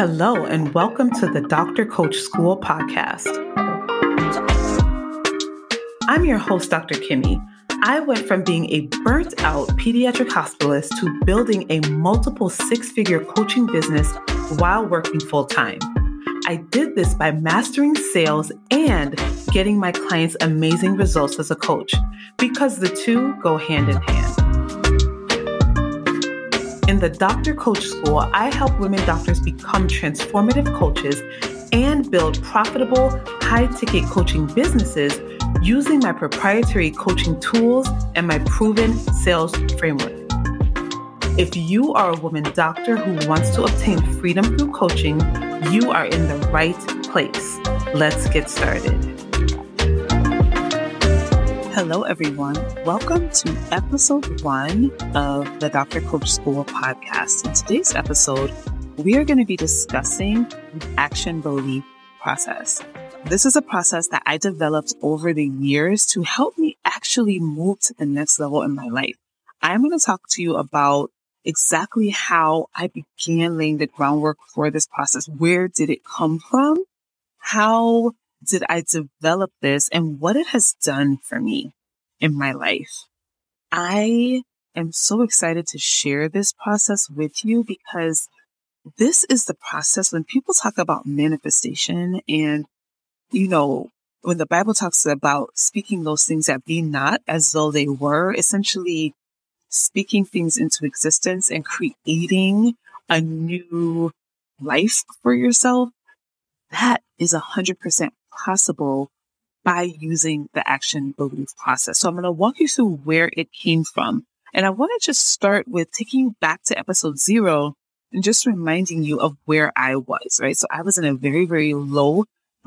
Hello, and welcome to the Doctor Coach School podcast. I'm your host, Dr. Kimmy. I went from being a burnt out pediatric hospitalist to building a multiple six figure coaching business while working full time. I did this by mastering sales and getting my clients amazing results as a coach because the two go hand in hand. The Doctor Coach School, I help women doctors become transformative coaches and build profitable, high ticket coaching businesses using my proprietary coaching tools and my proven sales framework. If you are a woman doctor who wants to obtain freedom through coaching, you are in the right place. Let's get started. Hello, everyone. Welcome to episode one of the Doctor Coach School podcast. In today's episode, we are going to be discussing the action belief process. This is a process that I developed over the years to help me actually move to the next level in my life. I'm going to talk to you about exactly how I began laying the groundwork for this process. Where did it come from? How did I develop this and what it has done for me in my life? I am so excited to share this process with you because this is the process when people talk about manifestation and, you know, when the Bible talks about speaking those things that be not as though they were, essentially speaking things into existence and creating a new life for yourself, that is 100% possible by using the action belief process. So I'm going to walk you through where it came from. And I want to just start with taking you back to episode zero and just reminding you of where I was, right? So I was in a very, very low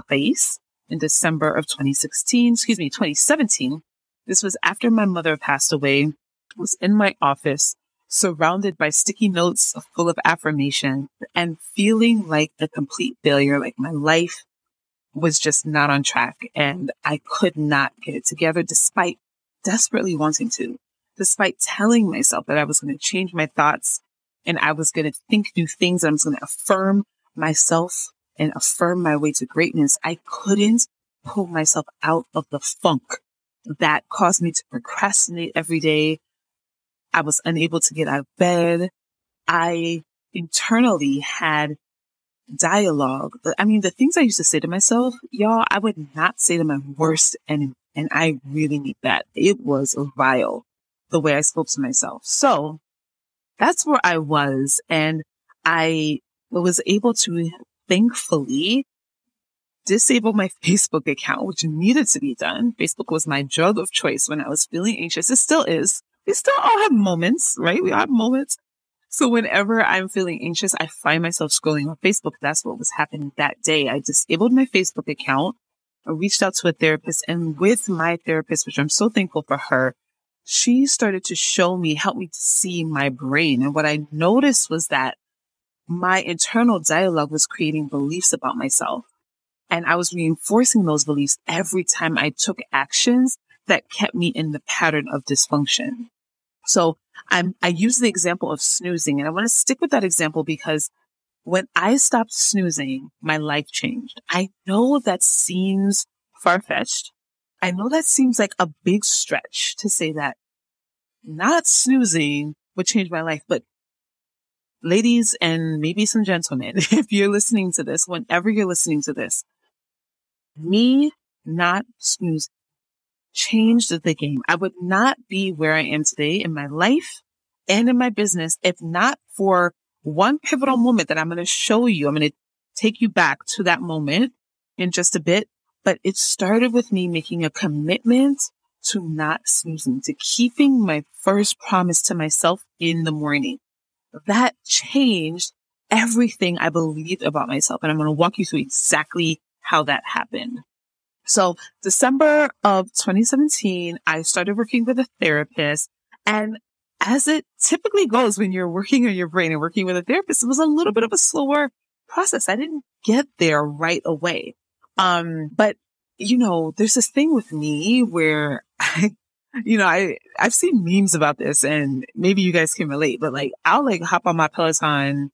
place in December of 2016, excuse me, 2017. This was after my mother passed away was in my office, surrounded by sticky notes full of affirmation and feeling like a complete failure, like my life was just not on track and I could not get it together despite desperately wanting to, despite telling myself that I was going to change my thoughts and I was going to think new things. and I was going to affirm myself and affirm my way to greatness. I couldn't pull myself out of the funk that caused me to procrastinate every day, I was unable to get out of bed. I internally had dialogue. I mean, the things I used to say to myself, y'all, I would not say to my worst enemy. And I really need that. It was vile the way I spoke to myself. So that's where I was. And I was able to thankfully disable my Facebook account, which needed to be done. Facebook was my drug of choice when I was feeling anxious. It still is we still all have moments, right? We all have moments. So whenever I'm feeling anxious, I find myself scrolling on Facebook. That's what was happening that day. I disabled my Facebook account. I reached out to a therapist and with my therapist, which I'm so thankful for her, she started to show me, help me to see my brain. And what I noticed was that my internal dialogue was creating beliefs about myself. And I was reinforcing those beliefs every time I took actions that kept me in the pattern of dysfunction. So I'm, I use the example of snoozing and I want to stick with that example because when I stopped snoozing, my life changed. I know that seems far fetched. I know that seems like a big stretch to say that not snoozing would change my life, but ladies and maybe some gentlemen, if you're listening to this, whenever you're listening to this, me not snoozing changed the game. I would not be where I am today in my life and in my business if not for one pivotal moment that I'm going to show you. I'm going to take you back to that moment in just a bit, but it started with me making a commitment to not snoozing, to keeping my first promise to myself in the morning. That changed everything I believed about myself. And I'm going to walk you through exactly how that happened. So December of 2017, I started working with a therapist and as it typically goes when you're working on your brain and working with a therapist, it was a little bit of a slower process. I didn't get there right away. Um, but you know, there's this thing with me where I, you know, I, I've seen memes about this and maybe you guys can relate, but like I'll like hop on my Peloton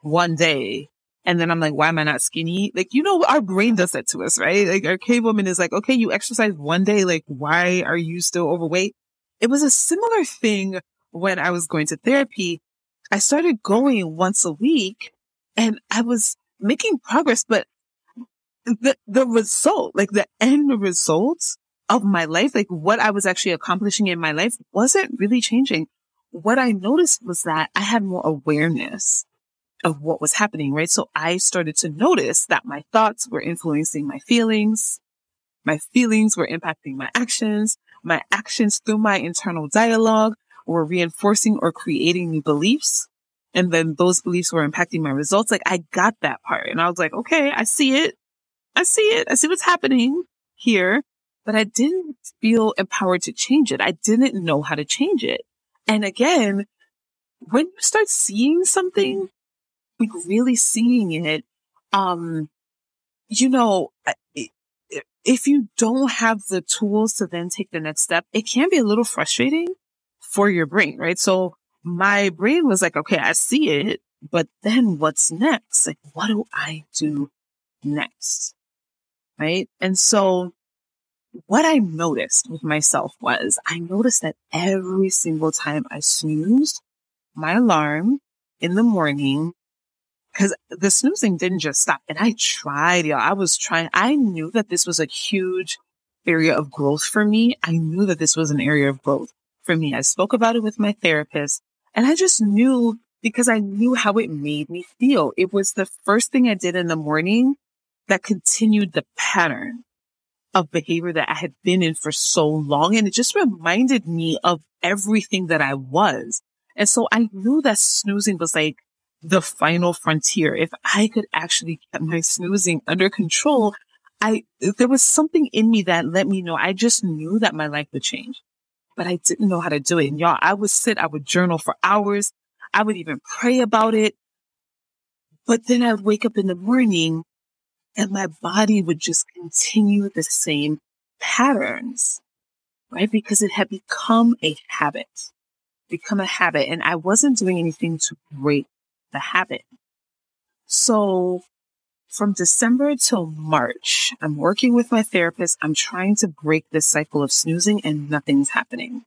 one day And then I'm like, why am I not skinny? Like, you know, our brain does that to us, right? Like our cave woman is like, okay, you exercise one day. Like, why are you still overweight? It was a similar thing when I was going to therapy. I started going once a week and I was making progress, but the, the result, like the end result of my life, like what I was actually accomplishing in my life wasn't really changing. What I noticed was that I had more awareness of what was happening, right? So I started to notice that my thoughts were influencing my feelings. My feelings were impacting my actions. My actions through my internal dialogue were reinforcing or creating new beliefs. And then those beliefs were impacting my results. Like I got that part and I was like, okay, I see it. I see it. I see what's happening here, but I didn't feel empowered to change it. I didn't know how to change it. And again, when you start seeing something, like really seeing it, um, you know, if you don't have the tools to then take the next step, it can be a little frustrating for your brain, right? So my brain was like, okay, I see it, but then what's next? Like, what do I do next? Right. And so what I noticed with myself was I noticed that every single time I snoozed my alarm in the morning, because the snoozing didn't just stop. And I tried, y'all. I was trying. I knew that this was a huge area of growth for me. I knew that this was an area of growth for me. I spoke about it with my therapist and I just knew because I knew how it made me feel. It was the first thing I did in the morning that continued the pattern of behavior that I had been in for so long. And it just reminded me of everything that I was. And so I knew that snoozing was like the final frontier. If I could actually get my snoozing under control, I, there was something in me that let me know. I just knew that my life would change, but I didn't know how to do it. And y'all, I would sit, I would journal for hours. I would even pray about it. But then I'd wake up in the morning and my body would just continue the same patterns, right? Because it had become a habit, become a habit. And I wasn't doing anything to break the habit. So from December till March, I'm working with my therapist. I'm trying to break this cycle of snoozing and nothing's happening.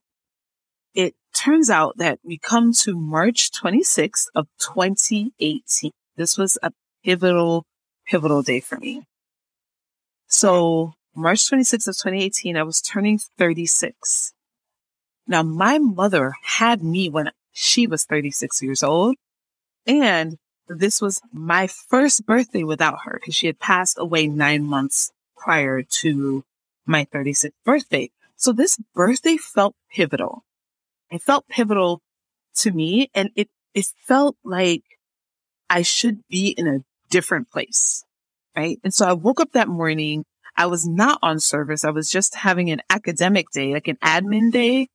It turns out that we come to March 26th of 2018. This was a pivotal pivotal day for me. So March 26th of 2018, I was turning 36. Now my mother had me when she was 36 years old. And this was my first birthday without her because she had passed away nine months prior to my 36th birthday. So this birthday felt pivotal. It felt pivotal to me and it, it felt like I should be in a different place. Right. And so I woke up that morning. I was not on service. I was just having an academic day, like an admin day.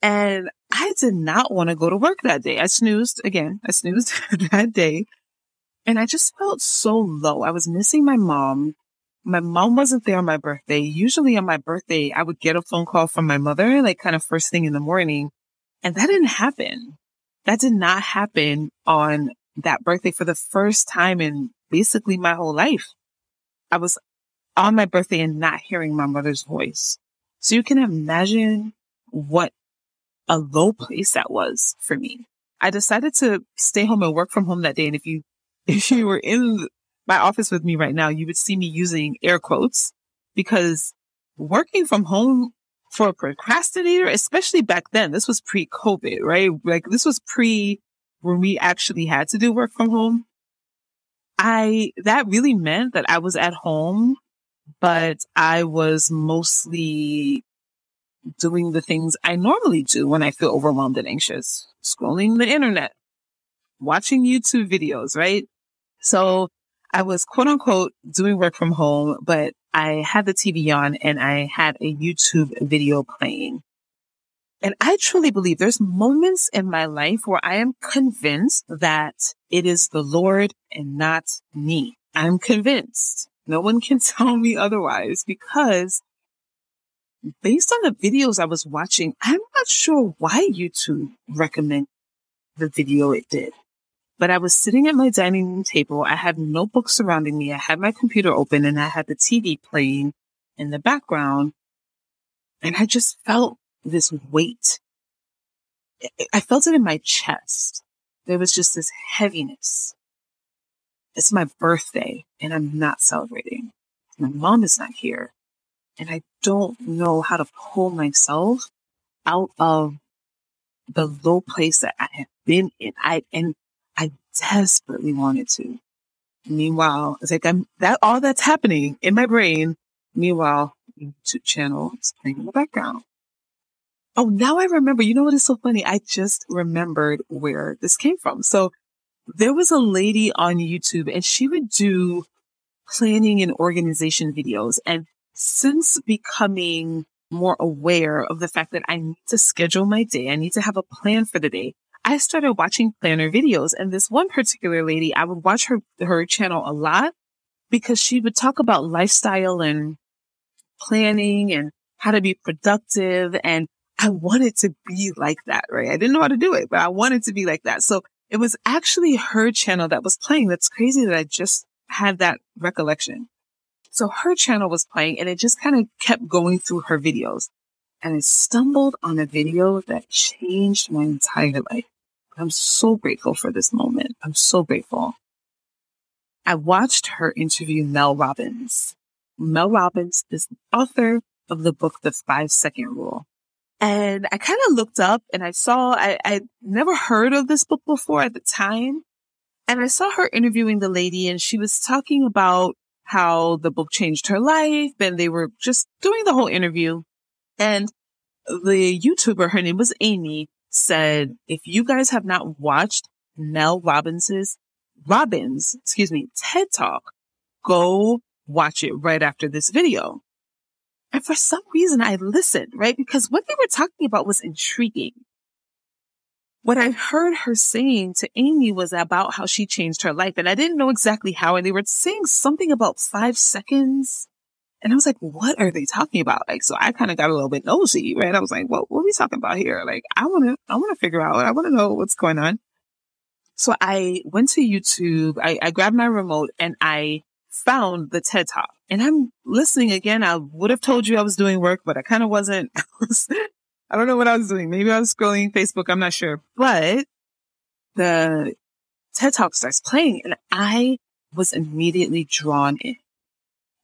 And I did not want to go to work that day. I snoozed again. I snoozed that day and I just felt so low. I was missing my mom. My mom wasn't there on my birthday. Usually on my birthday, I would get a phone call from my mother, like kind of first thing in the morning. And that didn't happen. That did not happen on that birthday for the first time in basically my whole life. I was on my birthday and not hearing my mother's voice. So you can imagine what a low place that was for me. I decided to stay home and work from home that day. And if you, if you were in my office with me right now, you would see me using air quotes because working from home for a procrastinator, especially back then, this was pre COVID, right? Like this was pre when we actually had to do work from home, I, that really meant that I was at home, but I was mostly doing the things I normally do when I feel overwhelmed and anxious, scrolling the internet, watching YouTube videos, right? So I was quote unquote doing work from home, but I had the TV on and I had a YouTube video playing. And I truly believe there's moments in my life where I am convinced that it is the Lord and not me. I'm convinced. No one can tell me otherwise because based on the videos I was watching, I'm not sure why YouTube recommended the video it did. but I was sitting at my dining room table. I had notebooks surrounding me. I had my computer open and I had the TV playing in the background. And I just felt this weight. I felt it in my chest. There was just this heaviness. It's my birthday and I'm not celebrating. My mom is not here and I don't know how to pull myself out of the low place that I have been in. I, and I desperately wanted to. Meanwhile, it's like I'm that all that's happening in my brain. Meanwhile, YouTube channel is playing in the background. Oh, now I remember. You know what is so funny? I just remembered where this came from. So there was a lady on YouTube and she would do planning and organization videos. And since becoming more aware of the fact that I need to schedule my day, I need to have a plan for the day, I started watching planner videos. And this one particular lady, I would watch her, her channel a lot because she would talk about lifestyle and planning and how to be productive. And I wanted to be like that, right? I didn't know how to do it, but I wanted to be like that. So it was actually her channel that was playing. That's crazy that I just had that recollection. So her channel was playing and it just kind of kept going through her videos. And I stumbled on a video that changed my entire life. I'm so grateful for this moment. I'm so grateful. I watched her interview Mel Robbins. Mel Robbins is the author of the book, The Five Second Rule. And I kind of looked up and I saw, I, I never heard of this book before at the time. And I saw her interviewing the lady and she was talking about how the book changed her life and they were just doing the whole interview. And the YouTuber, her name was Amy, said, if you guys have not watched Mel Robbins's Robbins, excuse me, TED Talk, go watch it right after this video. And for some reason I listened, right? Because what they were talking about was intriguing. What I heard her saying to Amy was about how she changed her life. And I didn't know exactly how. And they were saying something about five seconds and I was like, what are they talking about? Like, so I kind of got a little bit nosy, right? I was like, well, what are we talking about here? Like, I want to, I want to figure out, I want to know what's going on. So I went to YouTube, I, I grabbed my remote and I found the TED Talk and I'm listening again. I would have told you I was doing work, but I kind of wasn't. I, was, I don't know what I was doing. Maybe I was scrolling Facebook. I'm not sure, but the TED Talk starts playing and I was immediately drawn in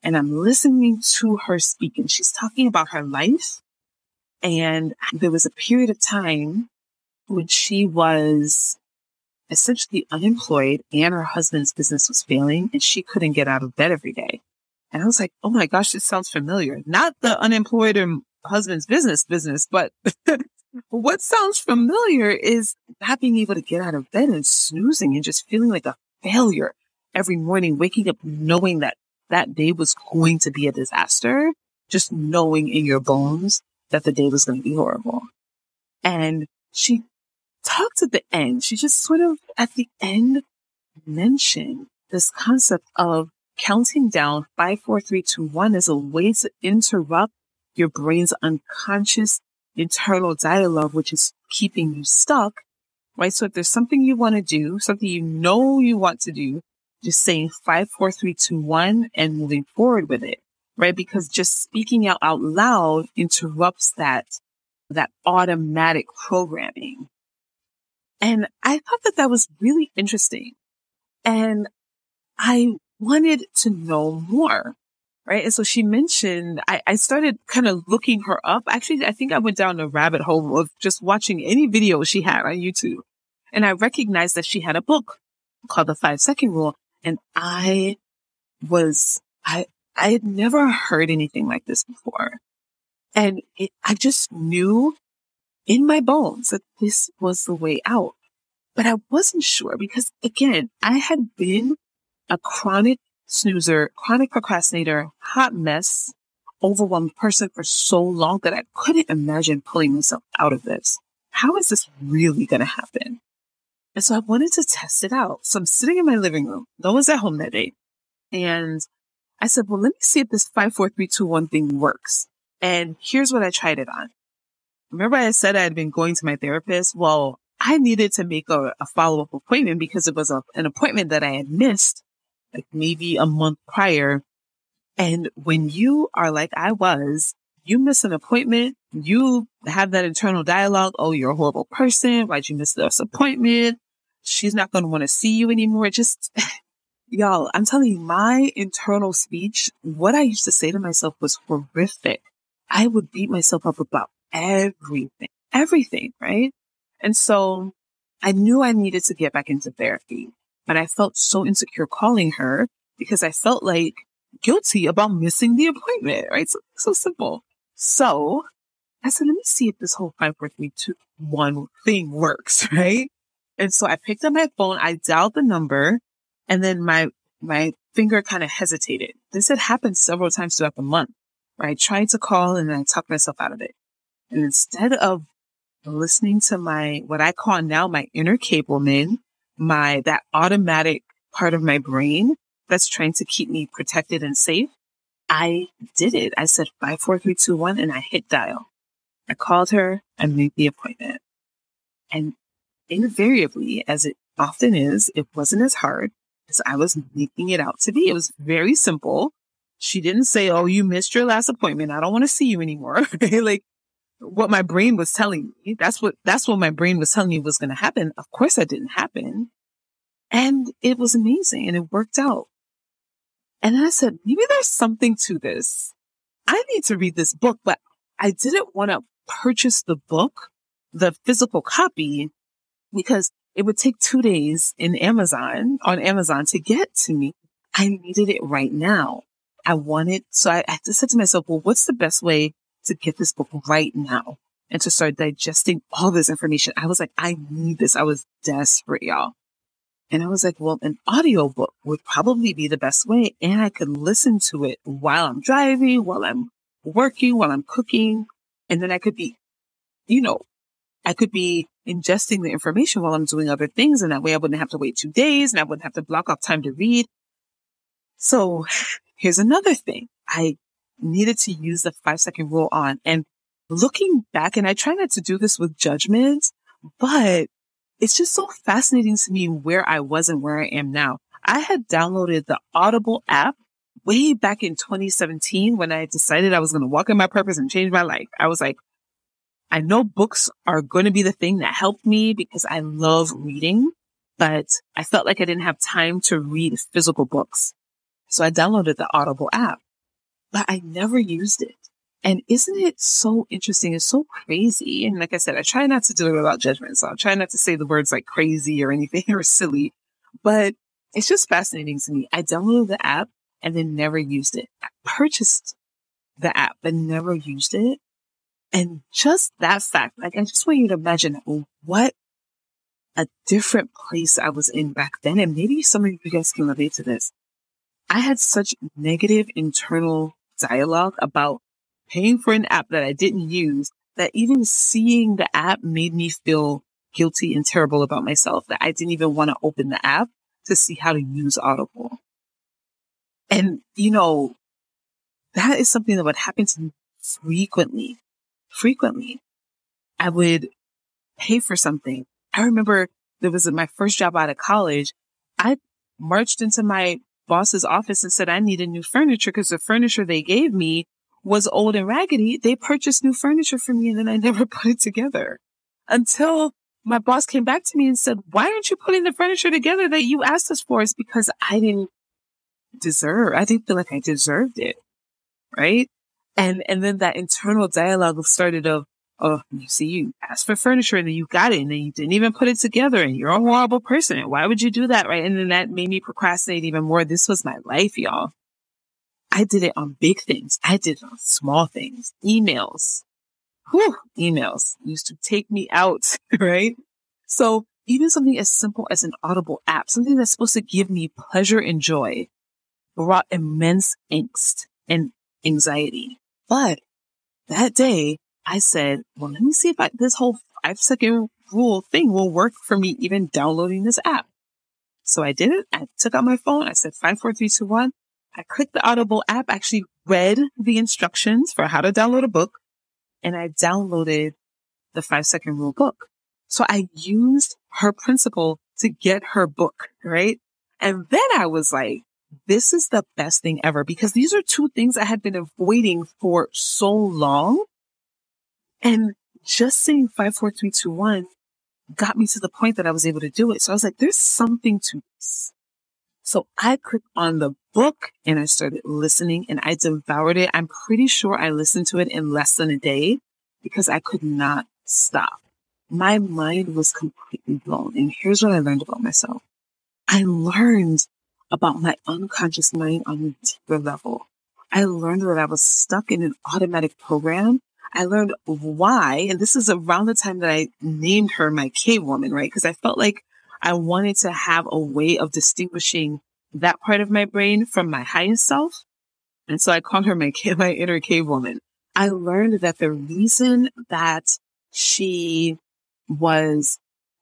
and I'm listening to her speak and she's talking about her life. And there was a period of time when she was essentially unemployed and her husband's business was failing and she couldn't get out of bed every day. And I was like, Oh my gosh, this sounds familiar. Not the unemployed and husband's business business, but what sounds familiar is not being able to get out of bed and snoozing and just feeling like a failure every morning, waking up knowing that that day was going to be a disaster, just knowing in your bones that the day was going to be horrible. And she talked at the end, she just sort of at the end mentioned this concept of counting down five, four, three, two, one as a way to interrupt your brain's unconscious internal dialogue, which is keeping you stuck. Right. So if there's something you want to do, something you know you want to do, just saying five, four, three, two, one and moving forward with it, right? Because just speaking out out loud interrupts that, that automatic programming. And I thought that that was really interesting. And I wanted to know more. Right. And so she mentioned, I, I started kind of looking her up. Actually, I think I went down a rabbit hole of just watching any video she had on YouTube. And I recognized that she had a book called the five second rule. And I was, I, I had never heard anything like this before. And it, I just knew in my bones that this was the way out. But I wasn't sure because again, I had been a chronic snoozer, chronic procrastinator, hot mess, overwhelmed person for so long that I couldn't imagine pulling myself out of this. How is this really going to happen? And so I wanted to test it out. So I'm sitting in my living room. No one's at home that day. And I said, well, let me see if this five, four, three, two, one thing works. And here's what I tried it on. Remember I said I had been going to my therapist? Well, I needed to make a, a follow up appointment because it was a, an appointment that I had missed like maybe a month prior. And when you are like I was, you miss an appointment, you have that internal dialogue. Oh, you're a horrible person. Why'd you miss this appointment? She's not going to want to see you anymore. Just, y'all, I'm telling you, my internal speech, what I used to say to myself was horrific. I would beat myself up about everything, everything, right? And so I knew I needed to get back into therapy, but I felt so insecure calling her because I felt like guilty about missing the appointment, right? So, so simple. So I said, let me see if this whole five, four, three, two, one thing works, right? And so I picked up my phone, I dialed the number, and then my my finger kind of hesitated. This had happened several times throughout the month where I tried to call and I talked myself out of it. And instead of listening to my, what I call now my inner cave woman, my, that automatic part of my brain that's trying to keep me protected and safe, I did it. I said five, four, three, two, one, and I hit dial. I called her I made the appointment. And invariably, as it often is, it wasn't as hard as I was making it out to be. It was very simple. She didn't say, Oh, you missed your last appointment. I don't want to see you anymore. like what my brain was telling me. That's what, that's what my brain was telling me was going to happen. Of course that didn't happen. And it was amazing and it worked out. And then I said, maybe there's something to this. I need to read this book, but I didn't want to purchase the book, the physical copy, because it would take two days in Amazon, on Amazon to get to me. I needed it right now. I wanted, so I, I just said to myself, well, what's the best way to get this book right now and to start digesting all this information? I was like, I need this. I was desperate, y'all. And I was like, well, an audiobook would probably be the best way. And I could listen to it while I'm driving, while I'm working, while I'm cooking. And then I could be, you know, I could be ingesting the information while I'm doing other things. And that way I wouldn't have to wait two days and I wouldn't have to block off time to read. So here's another thing. I needed to use the five second rule on and looking back, and I try not to do this with judgment, but it's just so fascinating to me where I was and where I am now. I had downloaded the Audible app way back in 2017 when I decided I was going to walk in my purpose and change my life. I was like, I know books are going to be the thing that helped me because I love reading, but I felt like I didn't have time to read physical books. So I downloaded the Audible app, but I never used it. And isn't it so interesting? It's so crazy. And like I said, I try not to do it without judgment. So I try not to say the words like crazy or anything or silly, but it's just fascinating to me. I downloaded the app and then never used it. I purchased the app, but never used it. And just that fact, like I just want you to imagine what a different place I was in back then. And maybe some of you guys can relate to this. I had such negative internal dialogue about paying for an app that I didn't use that even seeing the app made me feel guilty and terrible about myself that I didn't even want to open the app to see how to use Audible. And, you know, that is something that would happen to me frequently, frequently. I would pay for something. I remember there was my first job out of college. I marched into my boss's office and said I needed new furniture because the furniture they gave me was old and raggedy. They purchased new furniture for me and then I never put it together until my boss came back to me and said, why aren't you putting the furniture together that you asked us for? It's because I didn't deserve, I didn't feel like I deserved it. Right. And, and then that internal dialogue started of, oh, you see, you asked for furniture and then you got it and then you didn't even put it together and you're a horrible person. Why would you do that? Right. And then that made me procrastinate even more. This was my life, y'all. I did it on big things. I did it on small things, emails. Whew, emails used to take me out, right? So even something as simple as an audible app, something that's supposed to give me pleasure and joy brought immense angst and anxiety. But that day I said, well, let me see if I, this whole five second rule thing will work for me even downloading this app. So I did it. I took out my phone. I said five, four, three, two, one. I clicked the Audible app, actually read the instructions for how to download a book, and I downloaded the five second rule book. So I used her principle to get her book, right? And then I was like, this is the best thing ever because these are two things I had been avoiding for so long. And just saying five, four, three, two, one got me to the point that I was able to do it. So I was like, there's something to this. So I clicked on the book and I started listening and I devoured it. I'm pretty sure I listened to it in less than a day because I could not stop. My mind was completely blown. And here's what I learned about myself. I learned about my unconscious mind on a deeper level. I learned that I was stuck in an automatic program. I learned why, and this is around the time that I named her my cave woman, right? Because I felt like I wanted to have a way of distinguishing that part of my brain from my highest self. And so I called her my, my inner cave woman. I learned that the reason that she was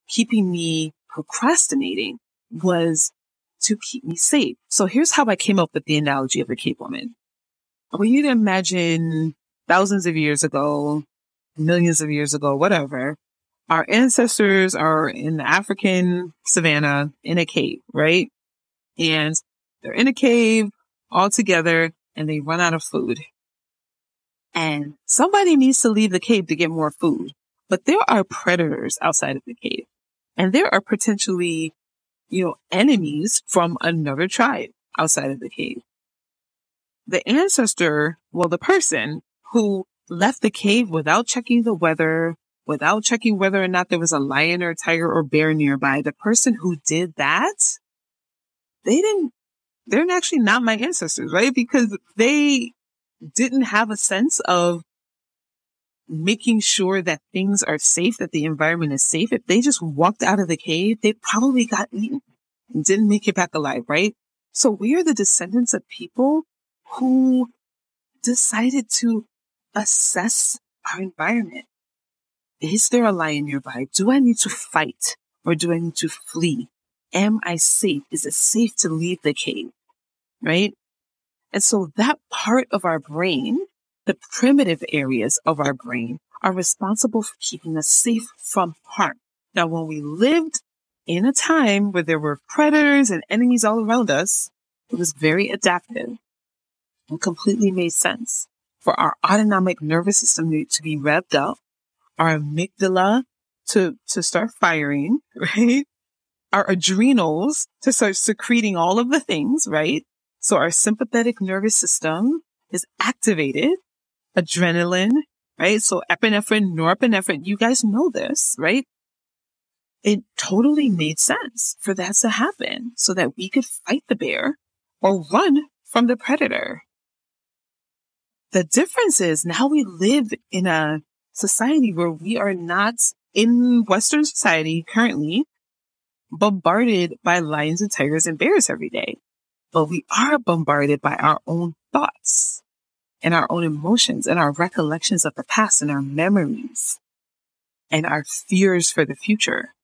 keeping me procrastinating was to keep me safe. So here's how I came up with the analogy of the cave woman. I want you to imagine thousands of years ago, millions of years ago, whatever, our ancestors are in the African savannah in a cave, right? And they're in a cave all together and they run out of food. And somebody needs to leave the cave to get more food. But there are predators outside of the cave. And there are potentially, you know, enemies from another tribe outside of the cave. The ancestor, well, the person who left the cave without checking the weather, without checking whether or not there was a lion or tiger or bear nearby. The person who did that, they didn't, they're actually not my ancestors, right? Because they didn't have a sense of making sure that things are safe, that the environment is safe. If they just walked out of the cave, they probably got eaten and didn't make it back alive, right? So we are the descendants of people who decided to assess our environment. Is there a lion nearby? Do I need to fight or do I need to flee? Am I safe? Is it safe to leave the cave? Right? And so that part of our brain, the primitive areas of our brain are responsible for keeping us safe from harm. Now, when we lived in a time where there were predators and enemies all around us, it was very adaptive and completely made sense for our autonomic nervous system to be revved up our amygdala to, to start firing, right? Our adrenals to start secreting all of the things, right? So our sympathetic nervous system is activated, adrenaline, right? So epinephrine, norepinephrine, you guys know this, right? It totally made sense for that to happen so that we could fight the bear or run from the predator. The difference is now we live in a society where we are not in Western society currently bombarded by lions and tigers and bears every day, but we are bombarded by our own thoughts and our own emotions and our recollections of the past and our memories and our fears for the future.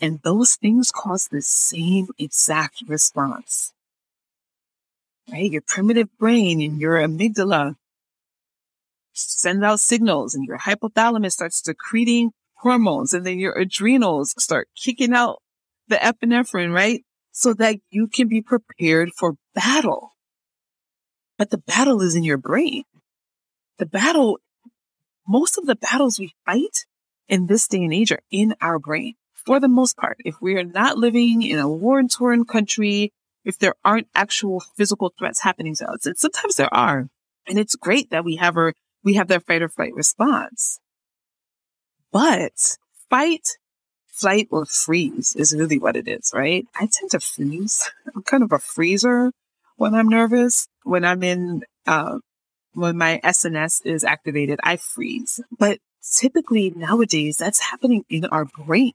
And those things cause the same exact response. Right? Your primitive brain and your amygdala send out signals and your hypothalamus starts secreting hormones and then your adrenals start kicking out the epinephrine, right? So that you can be prepared for battle. But the battle is in your brain. The battle, most of the battles we fight in this day and age are in our brain for the most part. If we are not living in a war torn country, if there aren't actual physical threats happening to us, and sometimes there are, and it's great that we have our we have that fight or flight response. But fight, flight, or freeze is really what it is, right? I tend to freeze. I'm kind of a freezer when I'm nervous. When I'm in, uh, when my SNS is activated, I freeze. But typically nowadays, that's happening in our brain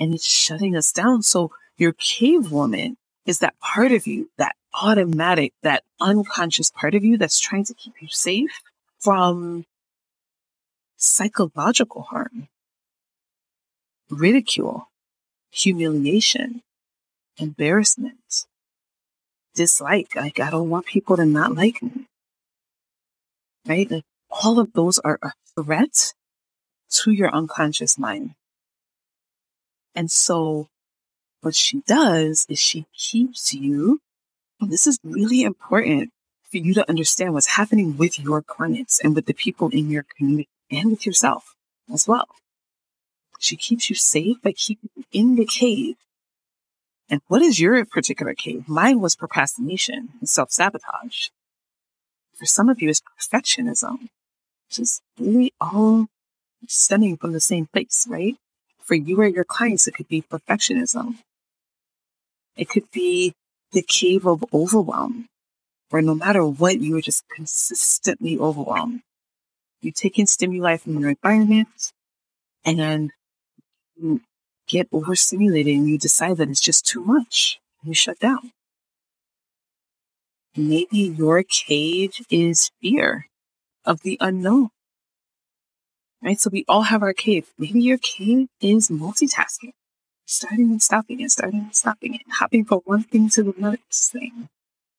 and it's shutting us down. So your cave woman is that part of you, that automatic, that unconscious part of you that's trying to keep you safe from psychological harm, ridicule, humiliation, embarrassment, dislike. Like, I don't want people to not like me. Right? Like, all of those are a threat to your unconscious mind. And so what she does is she keeps you, and this is really important for you to understand what's happening with your clients and with the people in your community and with yourself as well. She keeps you safe by keeping you in the cave. And what is your particular cave? Mine was procrastination and self sabotage. For some of you, it's perfectionism, which is really all stemming from the same place, right? For you or your clients, it could be perfectionism. It could be the cave of overwhelm, where no matter what, you are just consistently overwhelmed. You take in stimuli from your environment and then you get overstimulated and you decide that it's just too much. And you shut down. Maybe your cage is fear of the unknown. Right? So we all have our cave. Maybe your cave is multitasking, starting and stopping and starting and stopping and hopping from one thing to the next thing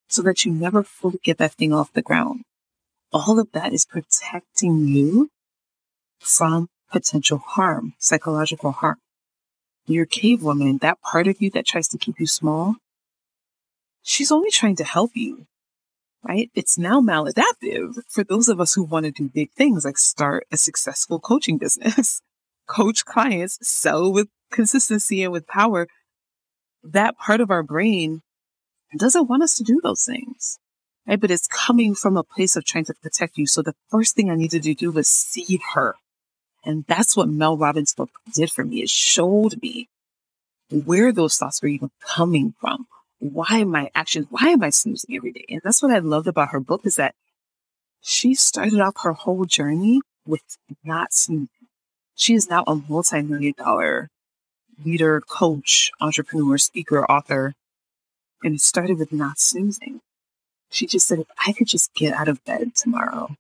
so that you never fully get that thing off the ground. All of that is protecting you from potential harm, psychological harm. Your cave woman, that part of you that tries to keep you small, she's only trying to help you, right? It's now maladaptive for those of us who want to do big things like start a successful coaching business, coach clients, sell with consistency and with power. That part of our brain doesn't want us to do those things. Right? But it's coming from a place of trying to protect you. So the first thing I needed to do was see her. And that's what Mel Robbins' book did for me. It showed me where those thoughts were even coming from. Why my actions, why am I snoozing every day? And that's what I loved about her book is that she started off her whole journey with not snoozing. She is now a multi-million dollar leader, coach, entrepreneur, speaker, author, and it started with not snoozing. She just said, if I could just get out of bed tomorrow,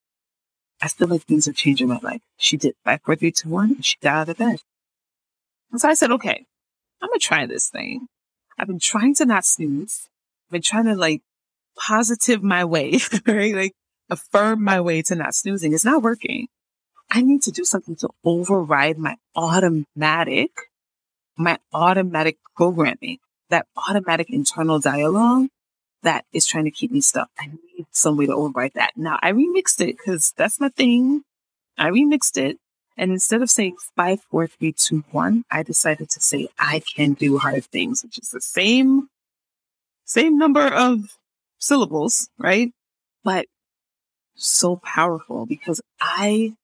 I feel like things are changing my life. She did five, four, three, two, one, and she got out of bed. And so I said, okay, I'm going to try this thing. I've been trying to not snooze. I've been trying to like positive my way, right? Like affirm my way to not snoozing. It's not working. I need to do something to override my automatic, my automatic programming that automatic internal dialogue that is trying to keep me stuck. I need some way to override that. Now I remixed it because that's my thing. I remixed it. And instead of saying five, four, three, two, one, I decided to say I can do hard things, which is the same, same number of syllables, right? But so powerful because I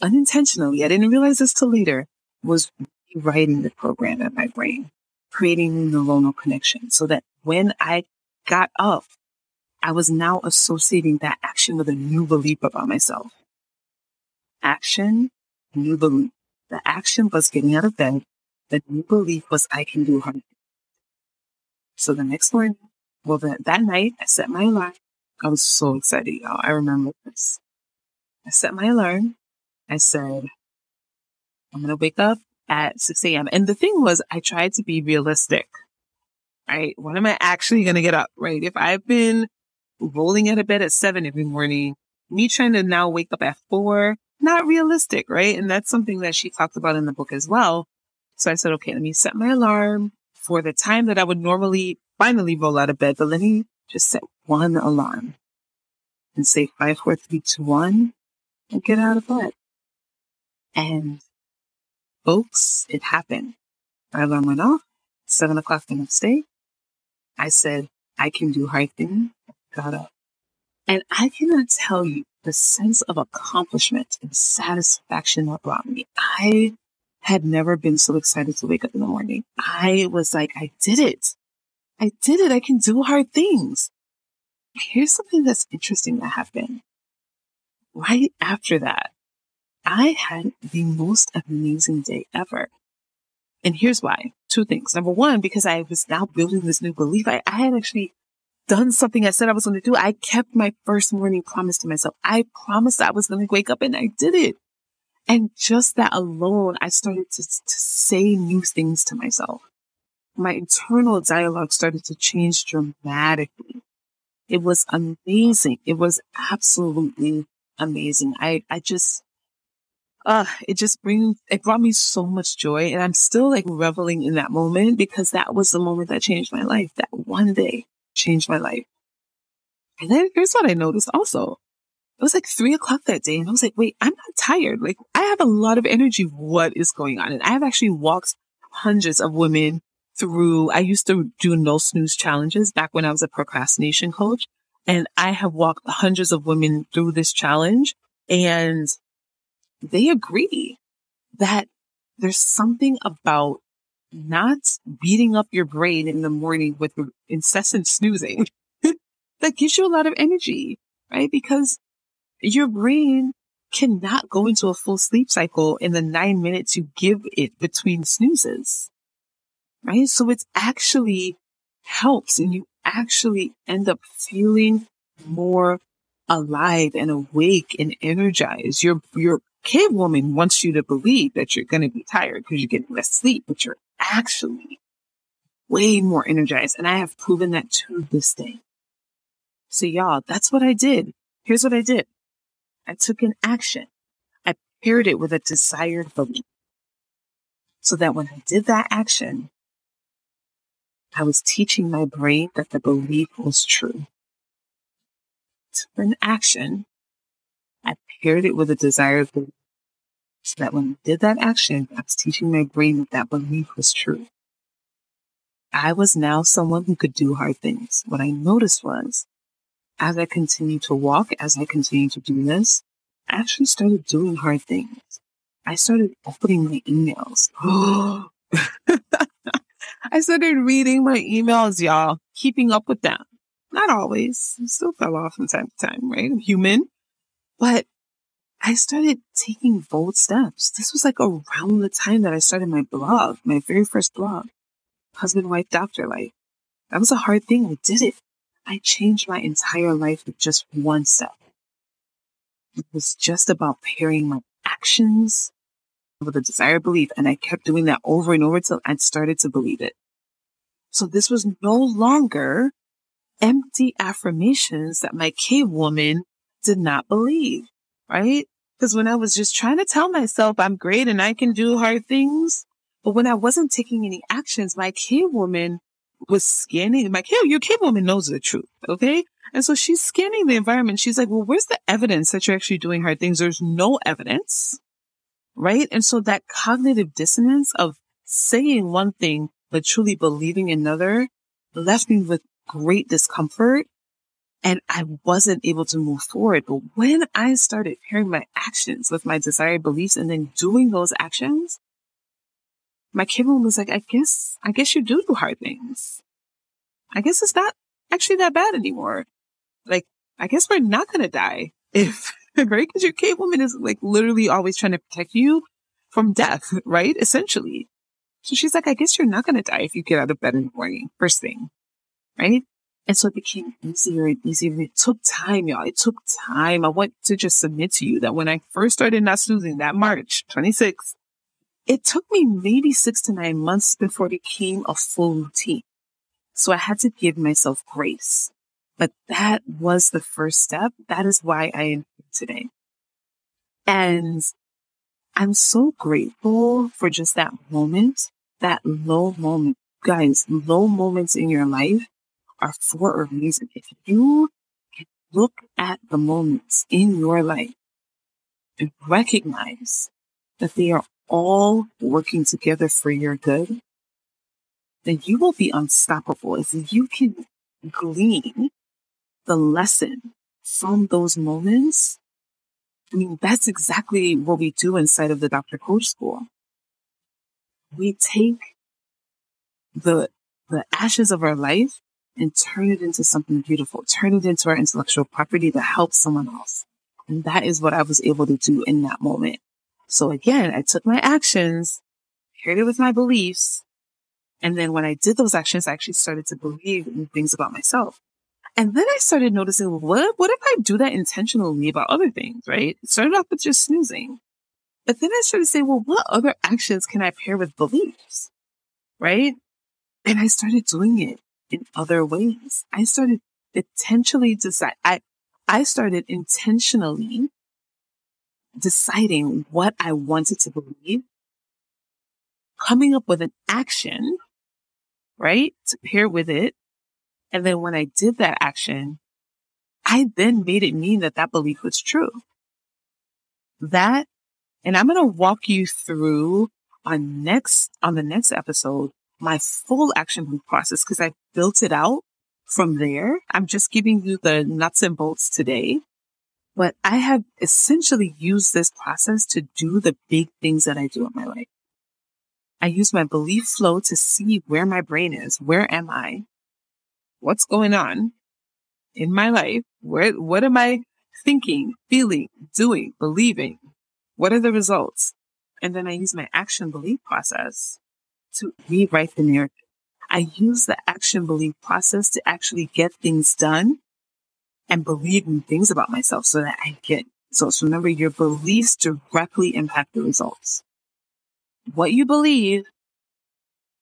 unintentionally, I didn't realize this till later, was rewriting the program in my brain creating neuronal connection so that when I got up, I was now associating that action with a new belief about myself. Action, new belief. The action was getting out of bed. The new belief was I can do hard. So the next morning, well, that, that night, I set my alarm. I was so excited, y'all. I remember this. I set my alarm. I said, I'm going to wake up at 6 a.m. And the thing was, I tried to be realistic, right? When am I actually going to get up, right? If I've been rolling out of bed at seven every morning, me trying to now wake up at four, not realistic, right? And that's something that she talked about in the book as well. So I said, okay, let me set my alarm for the time that I would normally finally roll out of bed, but let me just set one alarm and say five, four, three, two, one, and get out of bed. And folks, it happened. My alarm went off, seven o'clock the next day. I said, I can do hard things. Got up. And I cannot tell you the sense of accomplishment and satisfaction that brought me. I had never been so excited to wake up in the morning. I was like, I did it. I did it. I can do hard things. Here's something that's interesting that happened. Right after that, I had the most amazing day ever. And here's why. Two things. Number one, because I was now building this new belief. I, I had actually done something I said I was going to do. I kept my first morning promise to myself. I promised I was going to wake up and I did it. And just that alone, I started to, to say new things to myself. My internal dialogue started to change dramatically. It was amazing. It was absolutely amazing. I, I just, uh, it just brings, it brought me so much joy. And I'm still like reveling in that moment because that was the moment that changed my life. That one day changed my life. And then here's what I noticed also. It was like three o'clock that day. And I was like, wait, I'm not tired. Like I have a lot of energy. What is going on? And I have actually walked hundreds of women through, I used to do no snooze challenges back when I was a procrastination coach. And I have walked hundreds of women through this challenge and they agree that there's something about not beating up your brain in the morning with incessant snoozing that gives you a lot of energy, right? Because your brain cannot go into a full sleep cycle in the nine minutes you give it between snoozes, right? So it's actually helps and you actually end up feeling more alive and awake and energized. Your, your cave woman wants you to believe that you're going to be tired because you're getting less sleep, but you're actually way more energized. And I have proven that to this day. So y'all, that's what I did. Here's what I did. I took an action. I paired it with a desired belief. So that when I did that action, I was teaching my brain that the belief was true. Took an action. I paired it with a desired belief. So that when I did that action, I was teaching my brain that that belief was true. I was now someone who could do hard things. What I noticed was as I continued to walk, as I continued to do this, I actually started doing hard things. I started opening my emails. I started reading my emails, y'all, keeping up with them. Not always. still fell off from time to time, right? I'm human. But I started taking bold steps. This was like around the time that I started my blog, my very first blog, Husband, Wife, Doctor Life. That was a hard thing. I did it. I changed my entire life with just one step. It was just about pairing my actions with a desired belief. And I kept doing that over and over till I started to believe it. So this was no longer empty affirmations that my cave woman did not believe, right? Because when I was just trying to tell myself I'm great and I can do hard things, but when I wasn't taking any actions, my cave woman was scanning, like, hey, your cave woman knows the truth. Okay. And so she's scanning the environment. She's like, well, where's the evidence that you're actually doing hard things? There's no evidence. Right. And so that cognitive dissonance of saying one thing, but truly believing another left me with great discomfort and I wasn't able to move forward. But when I started pairing my actions with my desired beliefs and then doing those actions, my kid was like, I guess, I guess you do do hard things. I guess it's not actually that bad anymore. Like, I guess we're not going to die if, right? Because your cave woman is like literally always trying to protect you from death, right? Essentially. So she's like, I guess you're not going to die if you get out of bed in the morning, first thing, right? And so it became easier and easier. It took time, y'all. It took time. I want to just submit to you that when I first started not snoozing that March 26th, it took me maybe six to nine months before it became a full routine. So I had to give myself grace. But that was the first step. That is why I am here today. And I'm so grateful for just that moment, that low moment. Guys, low moments in your life are for a reason. If you can look at the moments in your life and recognize that they are all working together for your good, then you will be unstoppable if you can glean the lesson from those moments. I mean, that's exactly what we do inside of the Doctor Coach School. We take the, the ashes of our life and turn it into something beautiful, turn it into our intellectual property to help someone else. And that is what I was able to do in that moment. So again, I took my actions, paired it with my beliefs. And then when I did those actions, I actually started to believe in things about myself. And then I started noticing, what, what if I do that intentionally about other things, right? It started off with just snoozing. But then I started to say, well, what other actions can I pair with beliefs? Right? And I started doing it in other ways. I started intentionally decide, I, I started intentionally deciding what I wanted to believe, coming up with an action, right, to pair with it. And then when I did that action, I then made it mean that that belief was true. That, and I'm going to walk you through on next, on the next episode, my full action process because I built it out from there. I'm just giving you the nuts and bolts today. But I have essentially used this process to do the big things that I do in my life. I use my belief flow to see where my brain is. Where am I? What's going on in my life? Where, what am I thinking, feeling, doing, believing? What are the results? And then I use my action belief process to rewrite the narrative. I use the action belief process to actually get things done and believe in things about myself so that I get results. Remember, your beliefs directly impact the results. What you believe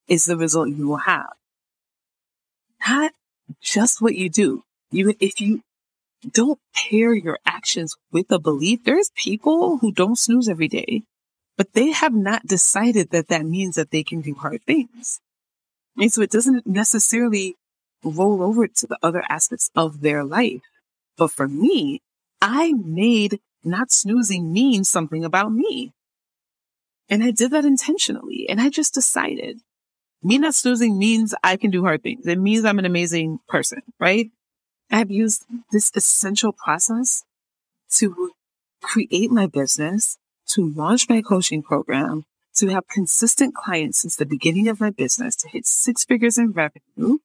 is the result you will have. Not just what you do. You, if you don't pair your actions with a belief, there's people who don't snooze every day, but they have not decided that that means that they can do hard things. And so it doesn't necessarily roll over to the other aspects of their life. But for me, I made not snoozing mean something about me. And I did that intentionally. And I just decided me not snoozing means I can do hard things. It means I'm an amazing person, right? I've used this essential process to create my business, to launch my coaching program, to have consistent clients since the beginning of my business, to hit six figures in revenue,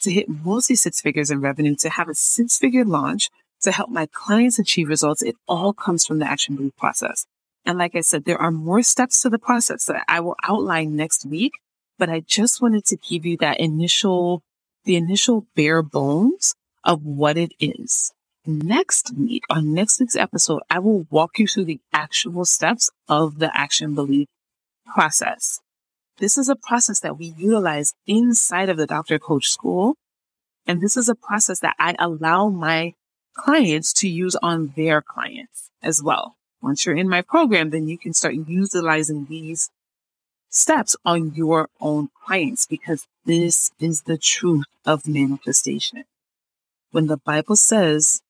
to hit multi six figures in revenue, to have a six figure launch, to help my clients achieve results. It all comes from the action belief process. And like I said, there are more steps to the process that I will outline next week, but I just wanted to give you that initial, the initial bare bones of what it is. Next week, on next week's episode, I will walk you through the actual steps of the action belief process. This is a process that we utilize inside of the Doctor Coach School. And this is a process that I allow my clients to use on their clients as well. Once you're in my program, then you can start utilizing these steps on your own clients because this is the truth of manifestation. When the Bible says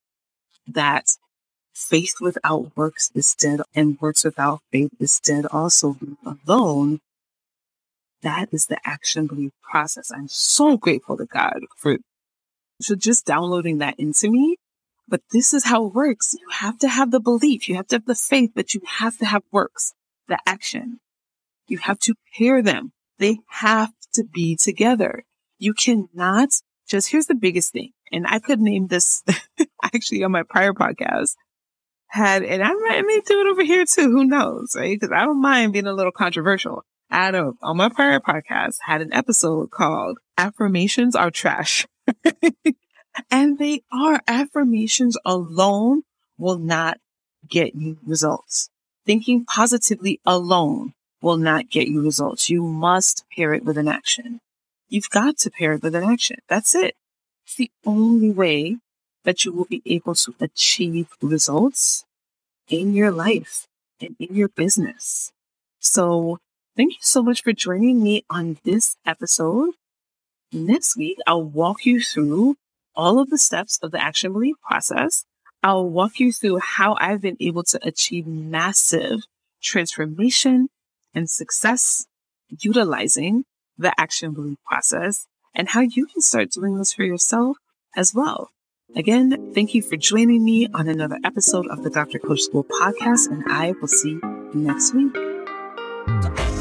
that faith without works is dead and works without faith is dead also alone, that is the action belief process. I'm so grateful to God for, for just downloading that into me. But this is how it works. You have to have the belief. You have to have the faith, but you have to have works, the action. You have to pair them. They have to be together. You cannot just, here's the biggest thing. And I could name this actually on my prior podcast had, and I might, I may do it over here too. Who knows? Right. Cause I don't mind being a little controversial. Adam on my prior podcast had an episode called affirmations are trash. and they are affirmations alone will not get you results. Thinking positively alone will not get you results. You must pair it with an action. You've got to pair it with an action. That's it. It's the only way that you will be able to achieve results in your life and in your business. So thank you so much for joining me on this episode. Next week, I'll walk you through all of the steps of the action belief process. I'll walk you through how I've been able to achieve massive transformation and success utilizing the action belief process and how you can start doing this for yourself as well. Again, thank you for joining me on another episode of the Doctor Coach School podcast, and I will see you next week.